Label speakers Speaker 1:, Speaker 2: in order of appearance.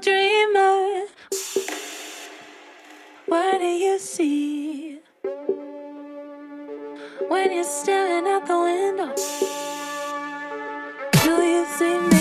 Speaker 1: dreamer. What do you see when you're staring out the window? Do you see me?